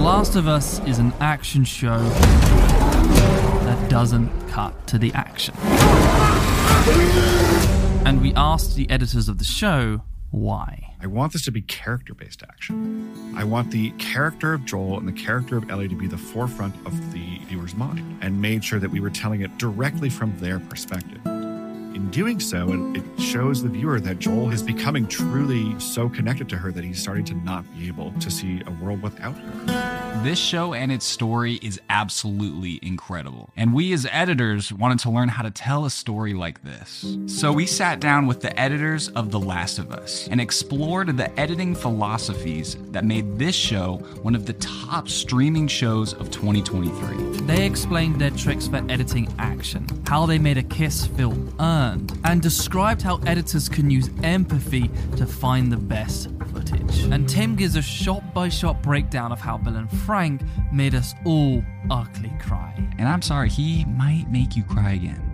The Last of Us is an action show that doesn't cut to the action. And we asked the editors of the show why. I want this to be character based action. I want the character of Joel and the character of Ellie to be the forefront of the viewer's mind and made sure that we were telling it directly from their perspective. In doing so, it it shows the viewer that Joel is becoming truly so connected to her that he's starting to not be able to see a world without her. This show and its story is absolutely incredible. And we as editors wanted to learn how to tell a story like this. So we sat down with the editors of The Last of Us and explored the editing philosophies that made this show one of the top streaming shows of 2023. They explained their tricks for editing action, how they made a kiss feel earned, uh, and described how editors can use empathy to find the best footage. And Tim gives a shot by shot breakdown of how Bill and Frank made us all ugly cry. And I'm sorry, he might make you cry again.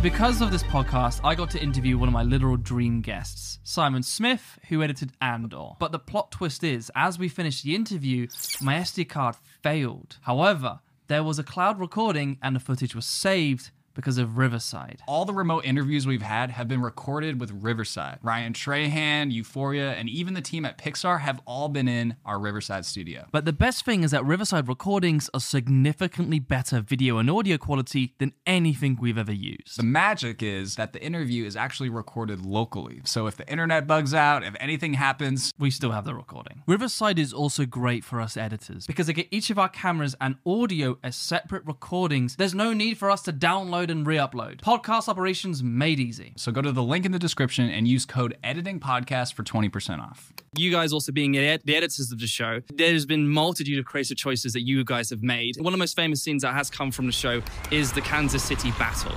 Because of this podcast, I got to interview one of my literal dream guests, Simon Smith, who edited Andor. But the plot twist is, as we finished the interview, my SD card failed. However, there was a cloud recording and the footage was saved because of Riverside. All the remote interviews we've had have been recorded with Riverside. Ryan Trahan, Euphoria, and even the team at Pixar have all been in our Riverside studio. But the best thing is that Riverside recordings are significantly better video and audio quality than anything we've ever used. The magic is that the interview is actually recorded locally. So if the internet bugs out, if anything happens, we still have the recording. Riverside is also great for us editors because they get each of our cameras and audio as separate recordings. There's no need for us to download and re upload. Podcast operations made easy. so go to the link in the description and use code editing podcast for 20% off. you guys also being the ed- the editors of the show, there's been multitude of creative choices that you guys have made. One of the most famous scenes that has come from the show is the Kansas City battle.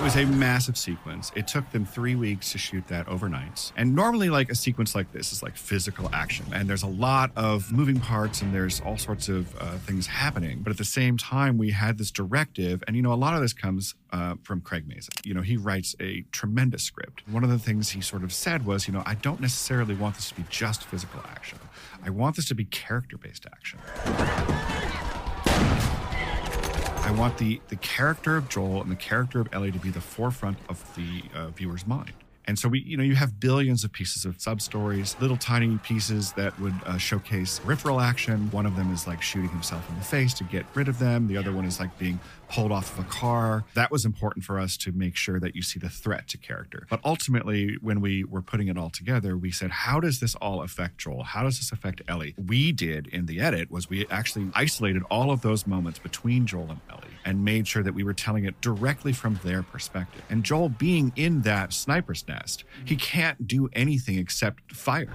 It was a massive sequence. It took them three weeks to shoot that overnight. And normally, like a sequence like this is like physical action, and there's a lot of moving parts, and there's all sorts of uh, things happening. But at the same time, we had this directive, and you know, a lot of this comes uh, from Craig Mazin. You know, he writes a tremendous script. One of the things he sort of said was, you know, I don't necessarily want this to be just physical action. I want this to be character-based action. I want the the character of Joel and the character of Ellie to be the forefront of the uh, viewer's mind. And so we, you know, you have billions of pieces of sub stories, little tiny pieces that would uh, showcase peripheral action. One of them is like shooting himself in the face to get rid of them. The other one is like being pulled off of a car. That was important for us to make sure that you see the threat to character. But ultimately, when we were putting it all together, we said, how does this all affect Joel? How does this affect Ellie? We did in the edit was we actually isolated all of those moments between Joel and Ellie and made sure that we were telling it directly from their perspective. And Joel being in that sniper's nest, he can't do anything except fire.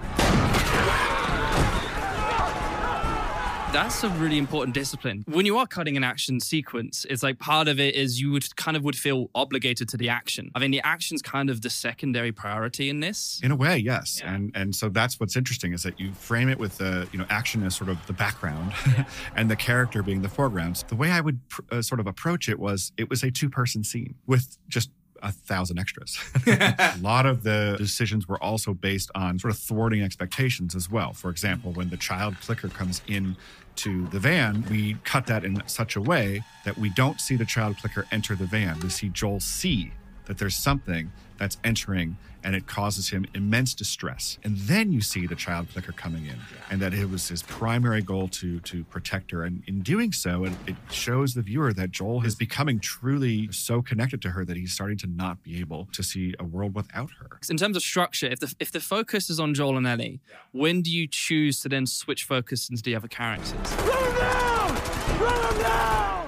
That's a really important discipline. When you are cutting an action sequence, it's like part of it is you would kind of would feel obligated to the action. I mean, the action's kind of the secondary priority in this. In a way, yes, and and so that's what's interesting is that you frame it with the you know action as sort of the background, and the character being the foreground. The way I would pr- uh, sort of approach it was it was a two person scene with just a thousand extras. a lot of the decisions were also based on sort of thwarting expectations as well. For example, when the child clicker comes in to the van, we cut that in such a way that we don't see the child clicker enter the van. We see Joel see that there's something that's entering and it causes him immense distress. And then you see the child clicker coming in and that it was his primary goal to to protect her. And in doing so, it, it shows the viewer that Joel is becoming truly so connected to her that he's starting to not be able to see a world without her. In terms of structure, if the if the focus is on Joel and Ellie, when do you choose to then switch focus into the other characters?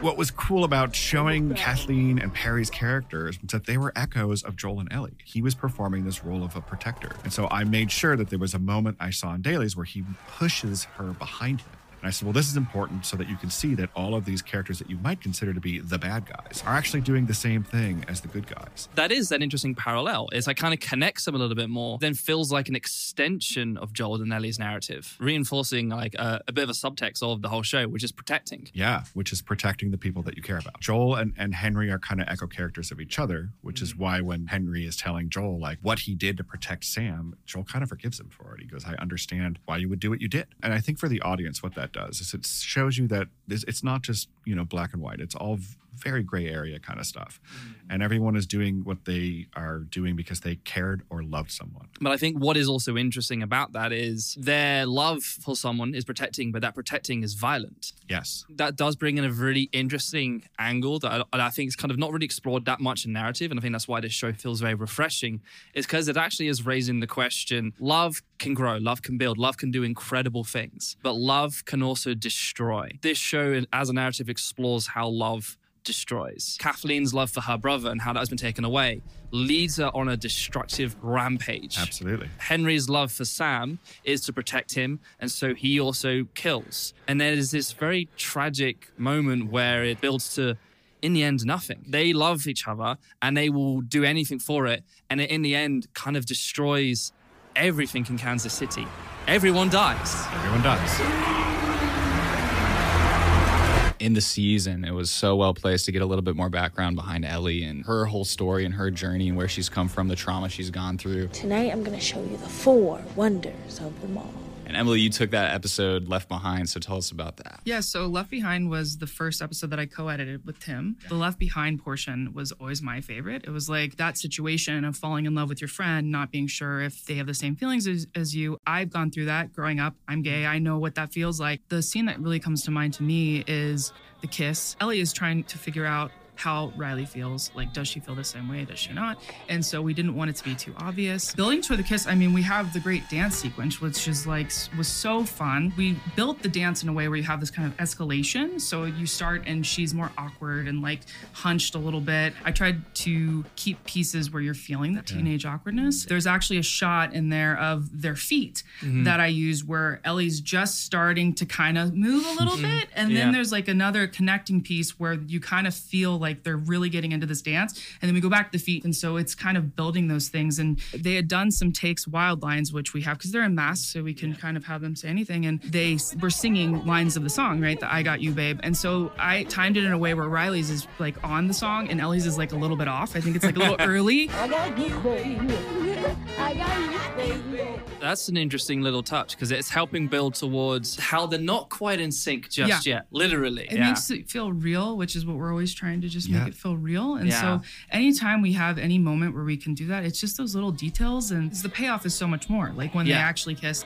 What was cool about showing Kathleen and Perry's characters was that they were echoes of Joel and Ellie. He was performing this role of a protector. And so I made sure that there was a moment I saw in dailies where he pushes her behind him. And I said, well, this is important so that you can see that all of these characters that you might consider to be the bad guys are actually doing the same thing as the good guys. That is an interesting parallel. Is I kind of connects them a little bit more, then feels like an extension of Joel and Ellie's narrative, reinforcing like a, a bit of a subtext of the whole show, which is protecting. Yeah, which is protecting the people that you care about. Joel and, and Henry are kind of echo characters of each other, which is mm-hmm. why when Henry is telling Joel like what he did to protect Sam, Joel kind of forgives him for it. He goes, I understand why you would do what you did. And I think for the audience, what that does is it shows you that it's not just, you know, black and white. It's all very gray area kind of stuff. Mm. And everyone is doing what they are doing because they cared or loved someone. But I think what is also interesting about that is their love for someone is protecting, but that protecting is violent. Yes. That does bring in a really interesting angle that I, I think is kind of not really explored that much in narrative. And I think that's why this show feels very refreshing, is because it actually is raising the question love can grow, love can build, love can do incredible things, but love can also destroy. This show, as a narrative, explores how love destroys. Kathleen's love for her brother and how that has been taken away leads her on a destructive rampage. Absolutely. Henry's love for Sam is to protect him, and so he also kills. And there is this very tragic moment where it builds to, in the end, nothing. They love each other and they will do anything for it, and it, in the end, kind of destroys everything in Kansas City. Everyone dies. Everyone does. In the season, it was so well placed to get a little bit more background behind Ellie and her whole story and her journey and where she's come from, the trauma she's gone through. Tonight, I'm going to show you the four wonders of the mall. And Emily, you took that episode Left Behind, so tell us about that. Yeah, so Left Behind was the first episode that I co edited with Tim. The Left Behind portion was always my favorite. It was like that situation of falling in love with your friend, not being sure if they have the same feelings as, as you. I've gone through that growing up. I'm gay. I know what that feels like. The scene that really comes to mind to me is the kiss. Ellie is trying to figure out how Riley feels. Like, does she feel the same way? Does she not? And so we didn't want it to be too obvious. Building toward the kiss, I mean, we have the great dance sequence, which is like, was so fun. We built the dance in a way where you have this kind of escalation. So you start and she's more awkward and like hunched a little bit. I tried to keep pieces where you're feeling that teenage awkwardness. There's actually a shot in there of their feet mm-hmm. that I used where Ellie's just starting to kind of move a little mm-hmm. bit. And then there's like another connecting piece where you kind of feel like they're really getting into this dance. And then we go back to the feet. And so it's kind of building those things. And they had done some takes wild lines, which we have because they're in masks, so we can kind of have them say anything. And they were singing lines of the song, right? The I Got You, Babe. And so I timed it in a way where Riley's is like on the song and Ellie's is like a little bit off. I think it's like a little early. I got you, baby. I got you, baby. That's an interesting little touch because it's helping build towards how they're not quite in sync just Yeah. yet. Literally. It yeah. makes it feel real, which is what we're always trying to just Yeah. make it feel real. And Yeah. so anytime we have any moment where we can do that, it's just those little details and the payoff is so much more. Like when they actually kiss.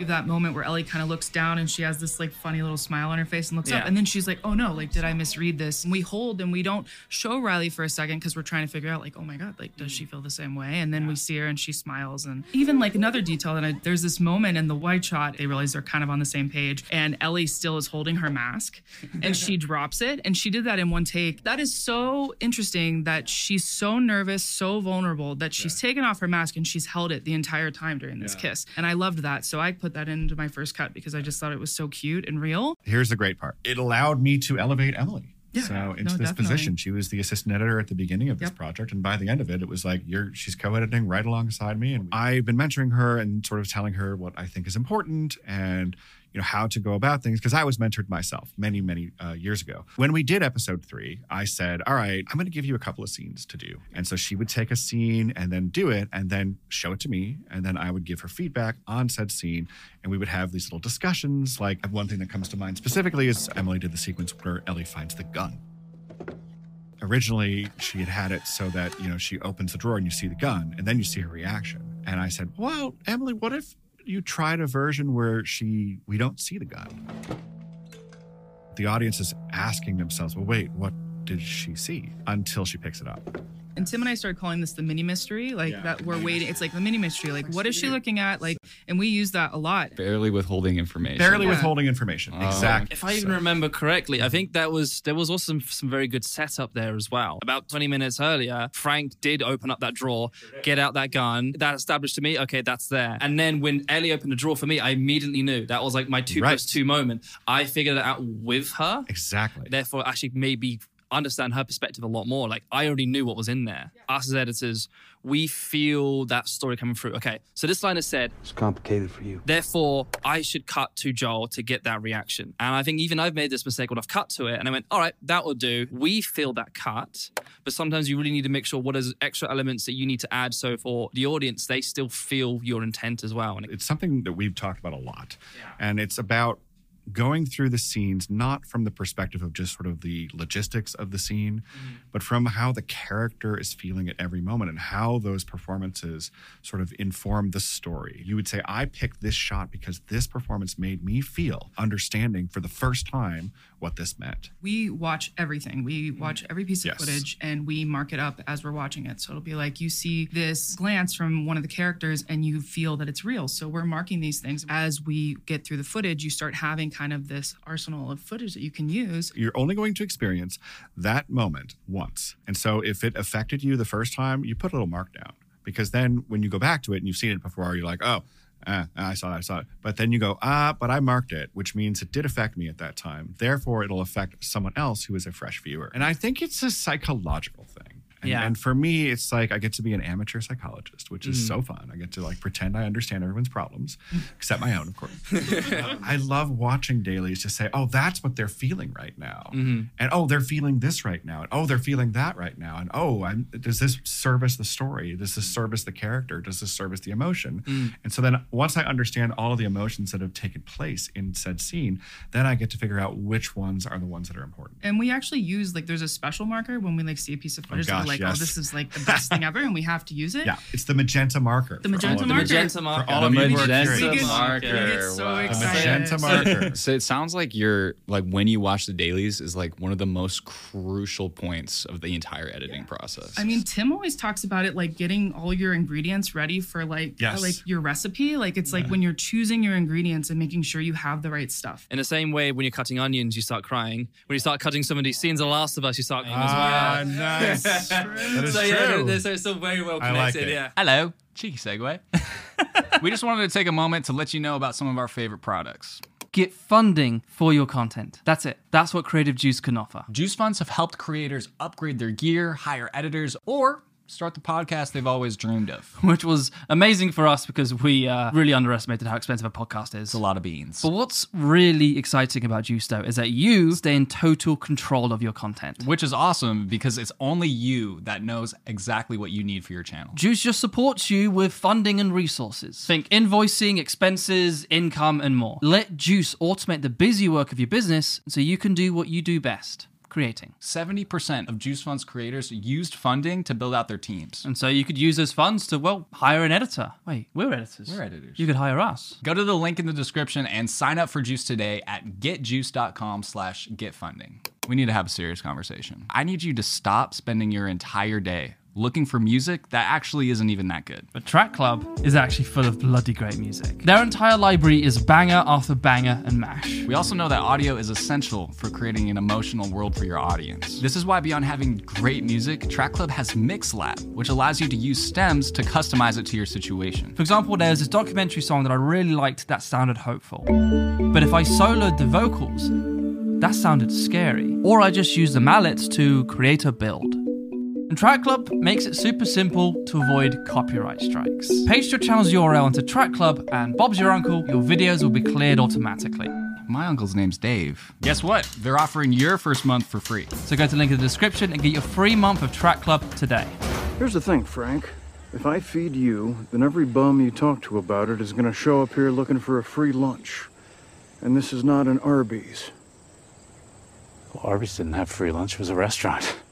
That moment where Ellie kind of looks down and she has this like funny little smile on her face and looks Yeah. up and then she's like, "Oh no, like did I misread this?" And we hold and we don't show Riley for a second because we're trying to figure out like, "Oh my god, like does she mm. feel the same way?" And then we see her and she smiles and even like another detail that I, there's this moment in the white shot they realize they're kind of on the same page and Ellie still is holding her mask and she drops it and she did that in one take. That is so interesting that she's so nervous, so vulnerable that she's taken off her mask and she's held it the entire time during this kiss. And I loved that. So I put that into my first cut because I just thought it was so cute and real. Here's the great part. It allowed me to elevate Emily. Yeah, so into no, this definitely. position, she was the assistant editor at the beginning of this Yep. project, and by the end of it, it was like you're she's co-editing right alongside me, and I've been mentoring her and sort of telling her what I think is important and you know how to go about things because I was mentored myself many many uh, years ago. When we did episode three, I said, "All right, I'm going to give you a couple of scenes to do," and so she would take a scene and then do it, and then show it to me, and then I would give her feedback on said scene, and we would have these little discussions. Like one thing that comes to mind specifically is Emily did the sequence where Ellie finds the gun. originally she had had it so that, you know, she opens the drawer and you see the gun and then you see her reaction. And I said, well, Emily, what if you tried a version where she, we don't see the gun? The audience is asking themselves, well, wait, what did she see until she picks it up? And Tim and I started calling this the mini mystery, like Yeah. that we're waiting. It's like the mini mystery, like what is she looking at? Like, and we use that a lot. Barely withholding information. Barely Yeah. withholding information. Oh, exactly. If I even So- remember correctly, I think that was there was also some, some very good setup there as well. About 20 minutes earlier, Frank did open up that drawer, get out that gun. That established to me, okay, that's there. And then when Ellie opened the drawer for me, I immediately knew that was like my two Right. plus two moment. I figured it out with her. Exactly. Therefore, actually maybe understand her perspective a lot more. Like I already knew what was in there. Us as editors, we feel that story coming through. Okay, so this line is said, It's complicated for you. Therefore, I should cut to Joel to get that reaction. And I think even I've made this mistake when I've cut to it and I went, all right, that will do. We feel that cut, but sometimes you really need to make sure what is extra elements that you need to add. So for the audience, they still feel your intent as well. And it's something that we've talked about a lot. And it's about going through the scenes not from the perspective of just sort of the logistics of the scene, mm-hmm. but from how the character is feeling at every moment and how those performances sort of inform the story. You would say, I picked this shot because this performance made me feel understanding for the first time what this meant. We watch everything. We mm. watch every piece of Yes. footage and we mark it up as we're watching it. So it'll be like you see this glance from one of the characters and you feel that it's real. So we're marking these things as we get through the footage. You start having kind of this arsenal of footage that you can use. You're only going to experience that moment once. And so if it affected you the first time, you put a little mark down because then when you go back to it and you've seen it before, you're like, oh, eh, I saw it, I saw it. But then you go, ah, but I marked it, which means it did affect me at that time. Therefore, it'll affect someone else who is a fresh viewer. And I think it's a psychological thing. And, Yeah. and for me, it's like I get to be an amateur psychologist, which is mm. so fun. I get to like pretend I understand everyone's problems, except my own, of course. I love watching dailies to say, oh, that's what they're feeling right now. Mm-hmm. And oh, they're feeling this right now. And oh, they're feeling that right now. And oh, I'm, does this service the story? Does this service the character? Does this service the emotion? Mm. And so then once I understand all of the emotions that have taken place in said scene, then I get to figure out which ones are the ones that are important. And we actually use like there's a special marker when we like see a piece of oh, footage that gosh, we're like, yes. oh, this is like the best thing ever, and we have to use it. Yeah, it's the magenta marker. The magenta of you. marker. magenta marker. For all The of you who are magenta curious. Marker. we get so Wow. The The magenta marker. So it sounds like you're like when you watch the dailies is like one of the most crucial points of the entire editing process. I mean, Tim always talks about it like getting all your ingredients ready for like Yes. like your recipe. Like it's like when you're choosing your ingredients and making sure you have the right stuff. in the same way, when you're cutting onions, you start crying. When you start cutting some of these scenes of the Last of Us, you start crying as well. Ah, nice. that is so true. yeah, they're so, so very well I like connected. it. yeah. Hello. Cheeky segue. we just wanted to take a moment to let you know about some of our favorite products. Get funding for your content. That's it. That's what Creative Juice can offer. Juice funds have helped creators upgrade their gear, hire editors, or start the podcast they've always dreamed of. Which was amazing for us because we uh, really underestimated how expensive a podcast is. It's a lot of beans. But what's really exciting about Juice though is that you stay in total control of your content. Which is awesome because it's only you that knows exactly what you need for your channel. Juice just supports you with funding and resources. Think invoicing, expenses, income, and more. Let Juice automate the busy work of your business so you can do what you do best creating. 70% of Juice Fund's creators used funding to build out their teams. And so you could use those funds to, well, hire an editor. Wait, we're editors. We're editors. You could hire us. Go to the link in the description and sign up for Juice today at getjuice.com slash getfunding. We need to have a serious conversation. I need you to stop spending your entire day looking for music that actually isn't even that good. But Track Club is actually full of bloody great music. Their entire library is banger after banger and mash. We also know that audio is essential for creating an emotional world for your audience. This is why beyond having great music, Track Club has Mixlab, which allows you to use stems to customize it to your situation. For example, there's this documentary song that I really liked that sounded hopeful. But if I soloed the vocals, that sounded scary. Or I just used the mallets to create a build. And Track Club makes it super simple to avoid copyright strikes. Paste your channel's URL into Track Club, and Bob's your uncle, your videos will be cleared automatically. My uncle's name's Dave. Guess what? They're offering your first month for free. So go to the link in the description and get your free month of Track Club today. Here's the thing, Frank. If I feed you, then every bum you talk to about it is gonna show up here looking for a free lunch. And this is not an Arby's. Well, Arby's didn't have free lunch. It was a restaurant.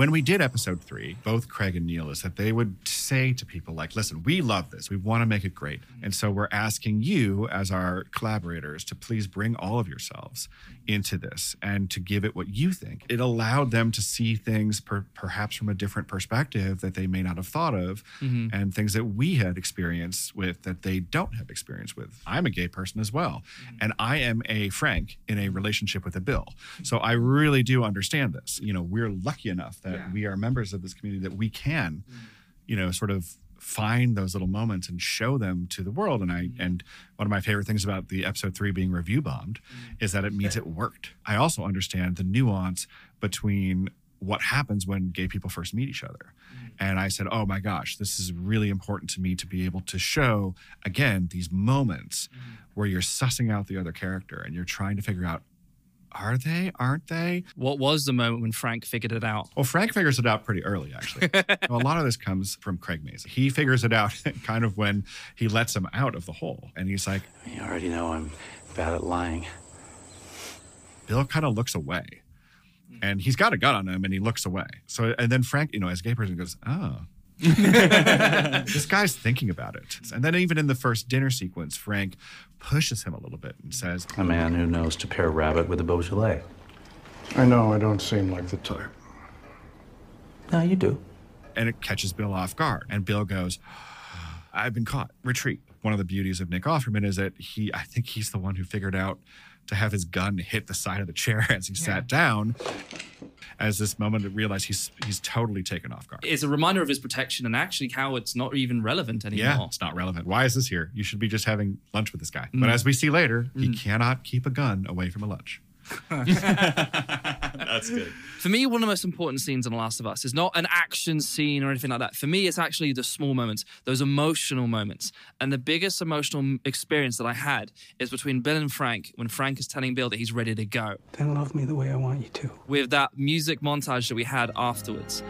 when we did episode three, both Craig and Neil is that they would say to people like, listen, we love this. We want to make it great. Mm-hmm. And so we're asking you as our collaborators to please bring all of yourselves into this and to give it what you think. It allowed them to see things per, perhaps from a different perspective that they may not have thought of Mhm. and things that we had experience with that they don't have experience with. I'm a gay person as well. Mm-hmm. And I am a Frank in a mm-hmm. relationship with a Bill. So I really do understand this. You know, we're lucky enough that we are members of this community that we can, mm-hmm. you know, sort of find those little moments and show them to the world. And i mm-hmm. and one of my favorite things about the episode 3 being review bombed mm-hmm. is that it means it worked. I also understand the nuance between what happens when gay people first meet each other. And I said, Oh my gosh, this is really important to me to be able to show, again, these moments where you're sussing out the other character and you're trying to figure out, are they? Aren't they? What was the moment when Frank figured it out? Well, Frank figures it out pretty early, actually. a lot of this comes from Craig Mazin. He figures it out kind of when he lets him out of the hole. And he's like, You already know I'm bad at lying. Bill kind of looks away. Hmm. And he's got a gun on him and he looks away. So, and then Frank, you know, as a gay person goes, Oh, this guy's thinking about it. And then even in the first dinner sequence, Frank pushes him a little bit and says, A man who knows to pair rabbit with a Beaujolais. I know I don't seem like the type. No, you do. and it catches Bill off guard. And Bill goes, I've been caught. Retreat. One of the beauties of Nick Offerman is that he, I think he's the one who figured out to have his gun hit the side of the chair as he sat down. As this moment to realize he's he's totally taken off guard. It's a reminder of his protection and actually how it's not even relevant anymore. Yeah, it's not relevant. Why is this here? You should be just having lunch with this guy. Mm. But as we see later, he Mm. cannot keep a gun away from a lunch. That's good. For me, one of the most important scenes in The Last of Us is not an action scene or anything like that. For me, it's actually the small moments, those emotional moments. And the biggest emotional experience that I had is between Bill and Frank when Frank is telling Bill that he's ready to go. Then love me the way I want you to. With that music montage that we had afterwards.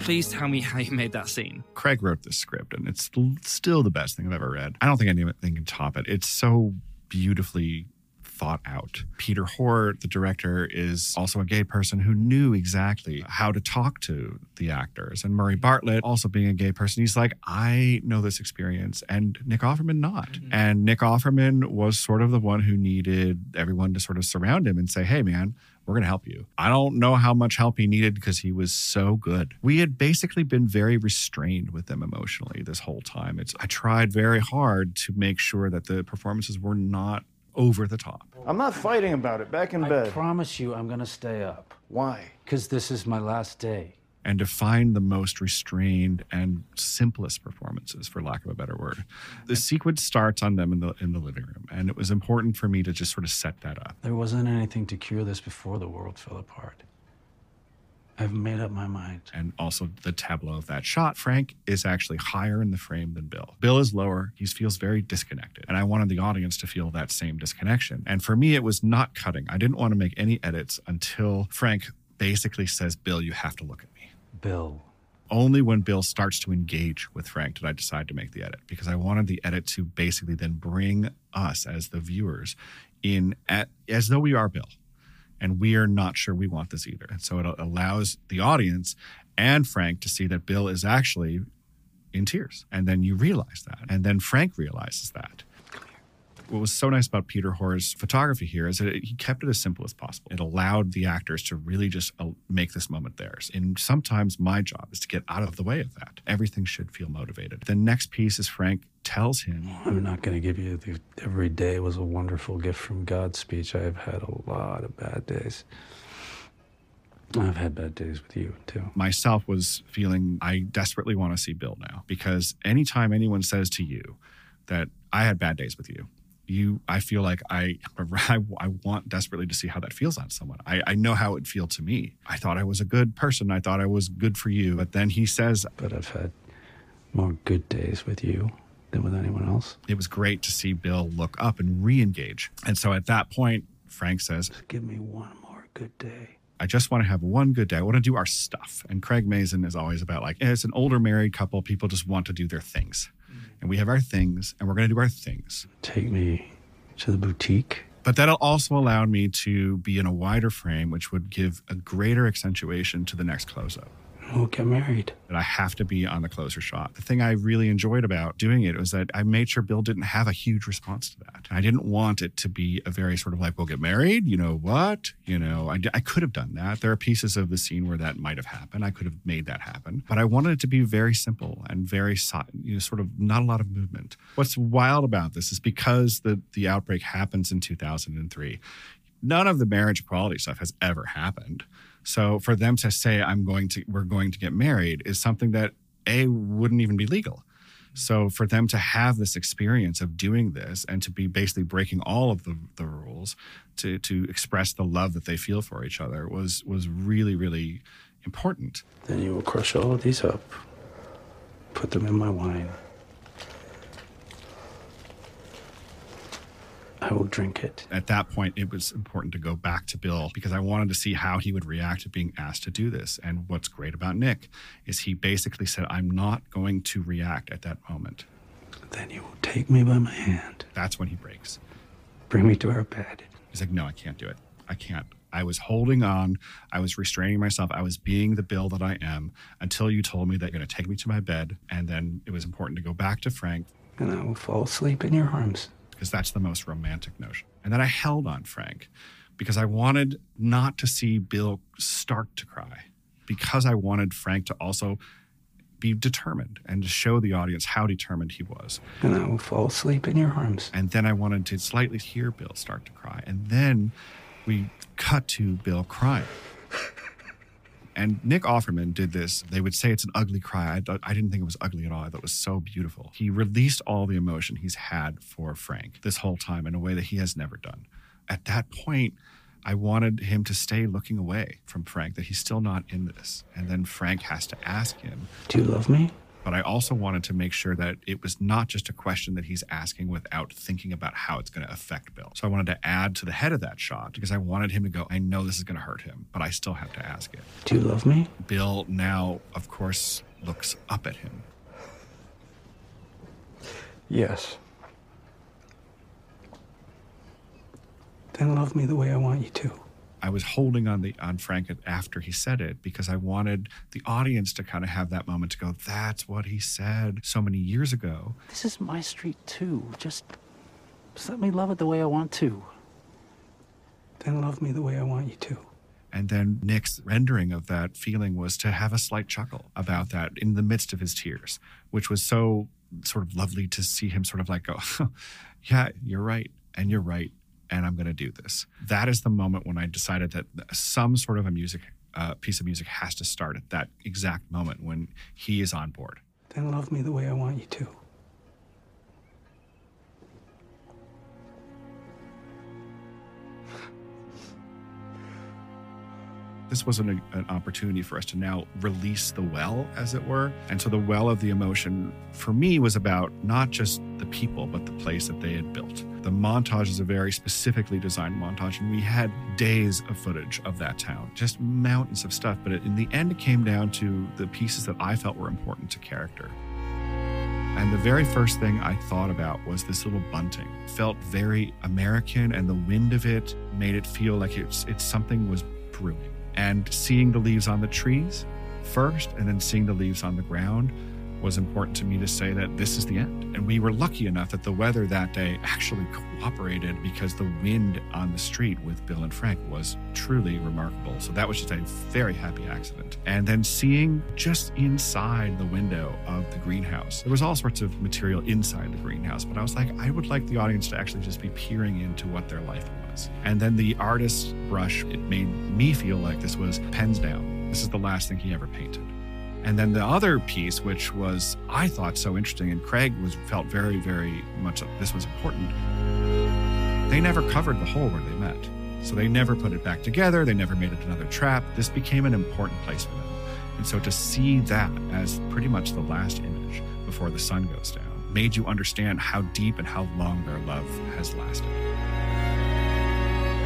Please tell me how you made that scene. Craig wrote this script, and it's still the best thing I've ever read. I don't think anything can top it. It's so beautifully thought out. Peter Hoar, the director, is also a gay person who knew exactly how to talk to the actors. And Murray Bartlett, also being a gay person, he's like, I know this experience, and Nick Offerman not. Mm-hmm. And Nick Offerman was sort of the one who needed everyone to sort of surround him and say, hey, man, we're going to help you. I don't know how much help he needed because he was so good. We had basically been very restrained with them emotionally this whole time. It's I tried very hard to make sure that the performances were not over the top. I'm not fighting about it. Back in I bed. I promise you I'm gonna stay up. Why? Because this is my last day. And to find the most restrained and simplest performances, for lack of a better word. The sequence starts on them in the in the living room. And it was important for me to just sort of set that up. There wasn't anything to cure this before the world fell apart. I've made up my mind. and also the tableau of that shot. Frank is actually higher in the frame than Bill. Bill is lower. He feels very disconnected. And I wanted the audience to feel that same disconnection. And for me, it was not cutting. I didn't want to make any edits until Frank basically says, Bill, you have to look at me. Bill. Only when Bill starts to engage with Frank did I decide to make the edit because I wanted the edit to basically then bring us as the viewers in at, as though we are Bill and we are not sure we want this either. And so it allows the audience and Frank to see that Bill is actually in tears. And then you realize that. And then Frank realizes that. What was so nice about Peter Hoar's photography here is that it, he kept it as simple as possible. It allowed the actors to really just uh, make this moment theirs. And sometimes my job is to get out of the way of that. Everything should feel motivated. The next piece is Frank tells him I'm not going to give you the every day was a wonderful gift from God speech. I've had a lot of bad days. I've had bad days with you, too. myself was feeling I desperately want to see Bill now because anytime anyone says to you that I had bad days with you, you I feel like I I, I want desperately to see how that feels on someone. I, I know how it would feel to me. I thought I was a good person. I thought I was good for you. But then he says But I've had more good days with you than with anyone else. it was great to see Bill look up and re-engage. And so at that point, Frank says, Give me one more good day. I just want to have one good day. I want to do our stuff. And Craig Mazin is always about like, as an older married couple, people just want to do their things. And we have our things and we're going to do our things. Take me to the boutique. But that also allowed me to be in a wider frame, which would give a greater accentuation to the next close up. We'll get married. That I have to be on the closer shot. The thing I really enjoyed about doing it was that I made sure Bill didn't have a huge response to that. I didn't want it to be a very sort of like, we'll get married, you know what? You know, I, I could have done that. There are pieces of the scene where that might have happened. I could have made that happen. But I wanted it to be very simple and very, you know, sort of not a lot of movement. What's wild about this is because the, the outbreak happens in 2003, none of the marriage equality stuff has ever happened. So for them to say I'm going to we're going to get married is something that a wouldn't even be legal. So for them to have this experience of doing this and to be basically breaking all of the, the rules to to express the love that they feel for each other was was really really important. Then you will crush all of these up, put them in my wine. I will drink it. At that point, it was important to go back to Bill because I wanted to see how he would react to being asked to do this. And what's great about Nick is he basically said, I'm not going to react at that moment. Then you will take me by my hand. That's when he breaks. Bring me to our bed. He's like, No, I can't do it. I can't. I was holding on. I was restraining myself. I was being the Bill that I am until you told me that you're going to take me to my bed. And then it was important to go back to Frank. And I will fall asleep in your arms because that's the most romantic notion. And then I held on Frank because I wanted not to see Bill start to cry, because I wanted Frank to also be determined and to show the audience how determined he was. And I will fall asleep in your arms. And then I wanted to slightly hear Bill start to cry. And then we cut to Bill crying. And Nick Offerman did this. They would say it's an ugly cry. I, I didn't think it was ugly at all. I thought it was so beautiful. He released all the emotion he's had for Frank this whole time in a way that he has never done. At that point, I wanted him to stay looking away from Frank, that he's still not in this. And then Frank has to ask him, Do you love me? But I also wanted to make sure that it was not just a question that he's asking without thinking about how it's going to affect Bill. So I wanted to add to the head of that shot because I wanted him to go, I know this is going to hurt him, but I still have to ask it. Do you love me? Bill now, of course, looks up at him. Yes. Then love me the way I want you to. I was holding on the on Frank after he said it because I wanted the audience to kind of have that moment to go, that's what he said so many years ago. This is my street too. Just, just let me love it the way I want to. Then love me the way I want you to. And then Nick's rendering of that feeling was to have a slight chuckle about that in the midst of his tears, which was so sort of lovely to see him sort of like go, yeah, you're right. And you're right and I'm going to do this. That is the moment when I decided that some sort of a music uh, piece of music has to start at that exact moment when he is on board. Then love me the way I want you to. This was an, an, opportunity for us to now release the well, as it were. And so the well of the emotion for me was about not just the people, but the place that they had built. The montage is a very specifically designed montage, and we had days of footage of that town, just mountains of stuff. But in the end, it came down to the pieces that I felt were important to character. And the very first thing I thought about was this little bunting. It felt very American, and the wind of it made it feel like it's, it's something was brewing and seeing the leaves on the trees first and then seeing the leaves on the ground was important to me to say that this is the end. And we were lucky enough that the weather that day actually cooperated because the wind on the street with Bill and Frank was truly remarkable. So that was just a very happy accident. And then seeing just inside the window of the greenhouse, there was all sorts of material inside the greenhouse, but I was like, I would like the audience to actually just be peering into what their life And then the artist's brush, it made me feel like this was pens down. This is the last thing he ever painted. And then the other piece, which was I thought so interesting, and Craig was felt very, very much this was important. They never covered the hole where they met. So they never put it back together. They never made it another trap. This became an important place for them. And so to see that as pretty much the last image before the sun goes down made you understand how deep and how long their love has lasted.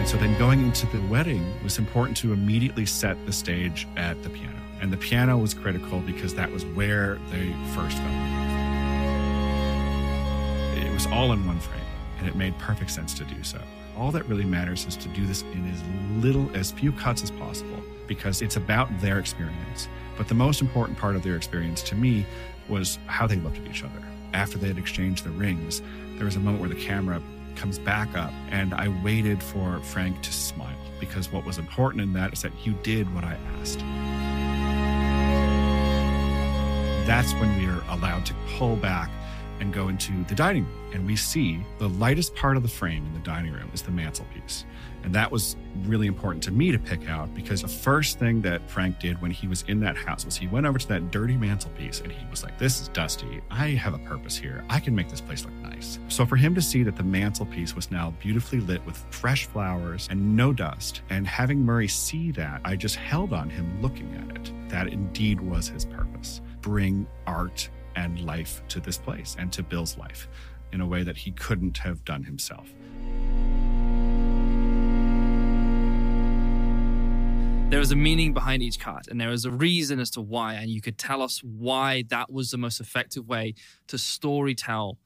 So then going into the wedding it was important to immediately set the stage at the piano. And the piano was critical because that was where they first fell in love. It was all in one frame, and it made perfect sense to do so. all that really matters is to do this in as little, as few cuts as possible, because it's about their experience. But the most important part of their experience to me was how they looked at each other. After they had exchanged the rings, there was a moment where the camera comes back up, and I waited for Frank to smile because what was important in that is that you did what I asked. That's when we are allowed to pull back and go into the dining room. And we see the lightest part of the frame in the dining room is the mantelpiece. And that was really important to me to pick out because the first thing that Frank did when he was in that house was he went over to that dirty mantelpiece and he was like, This is dusty. I have a purpose here. I can make this place look nice. So for him to see that the mantelpiece was now beautifully lit with fresh flowers and no dust, and having Murray see that, I just held on him looking at it. That indeed was his purpose bring art and life to this place and to Bill's life in a way that he couldn't have done himself. There was a meaning behind each cut, and there was a reason as to why, and you could tell us why that was the most effective way to story tell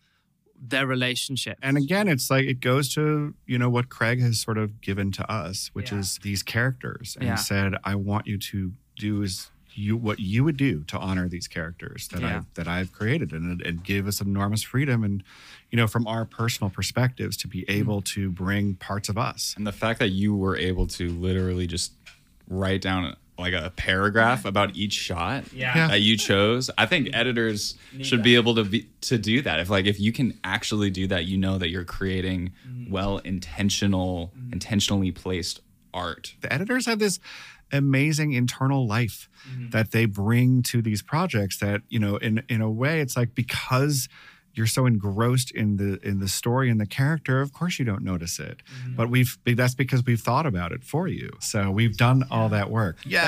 their relationship. And again, it's like it goes to, you know, what Craig has sort of given to us, which Yeah. is these characters and Yeah. said, I want you to do is you what you would do to honor these characters that Yeah. I've that I've created and and give us enormous freedom and you know from our personal perspectives to be mm-hmm. able to bring parts of us. And the fact that you were able to literally just write down like a paragraph about each shot Yeah. Yeah. that you chose, I think editors Need should that. be able to be to do that. If like if you can actually do that, you know that you're creating mm-hmm. well intentional, mm-hmm. intentionally placed art. the editors have this amazing internal life that they bring to these projects that you know in in a way it's like because you're so engrossed in the in the story and the character of course you don't notice it. But we've that's because we've thought about it for you. So we've done all that work. Yes!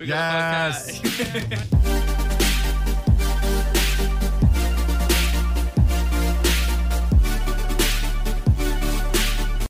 Yes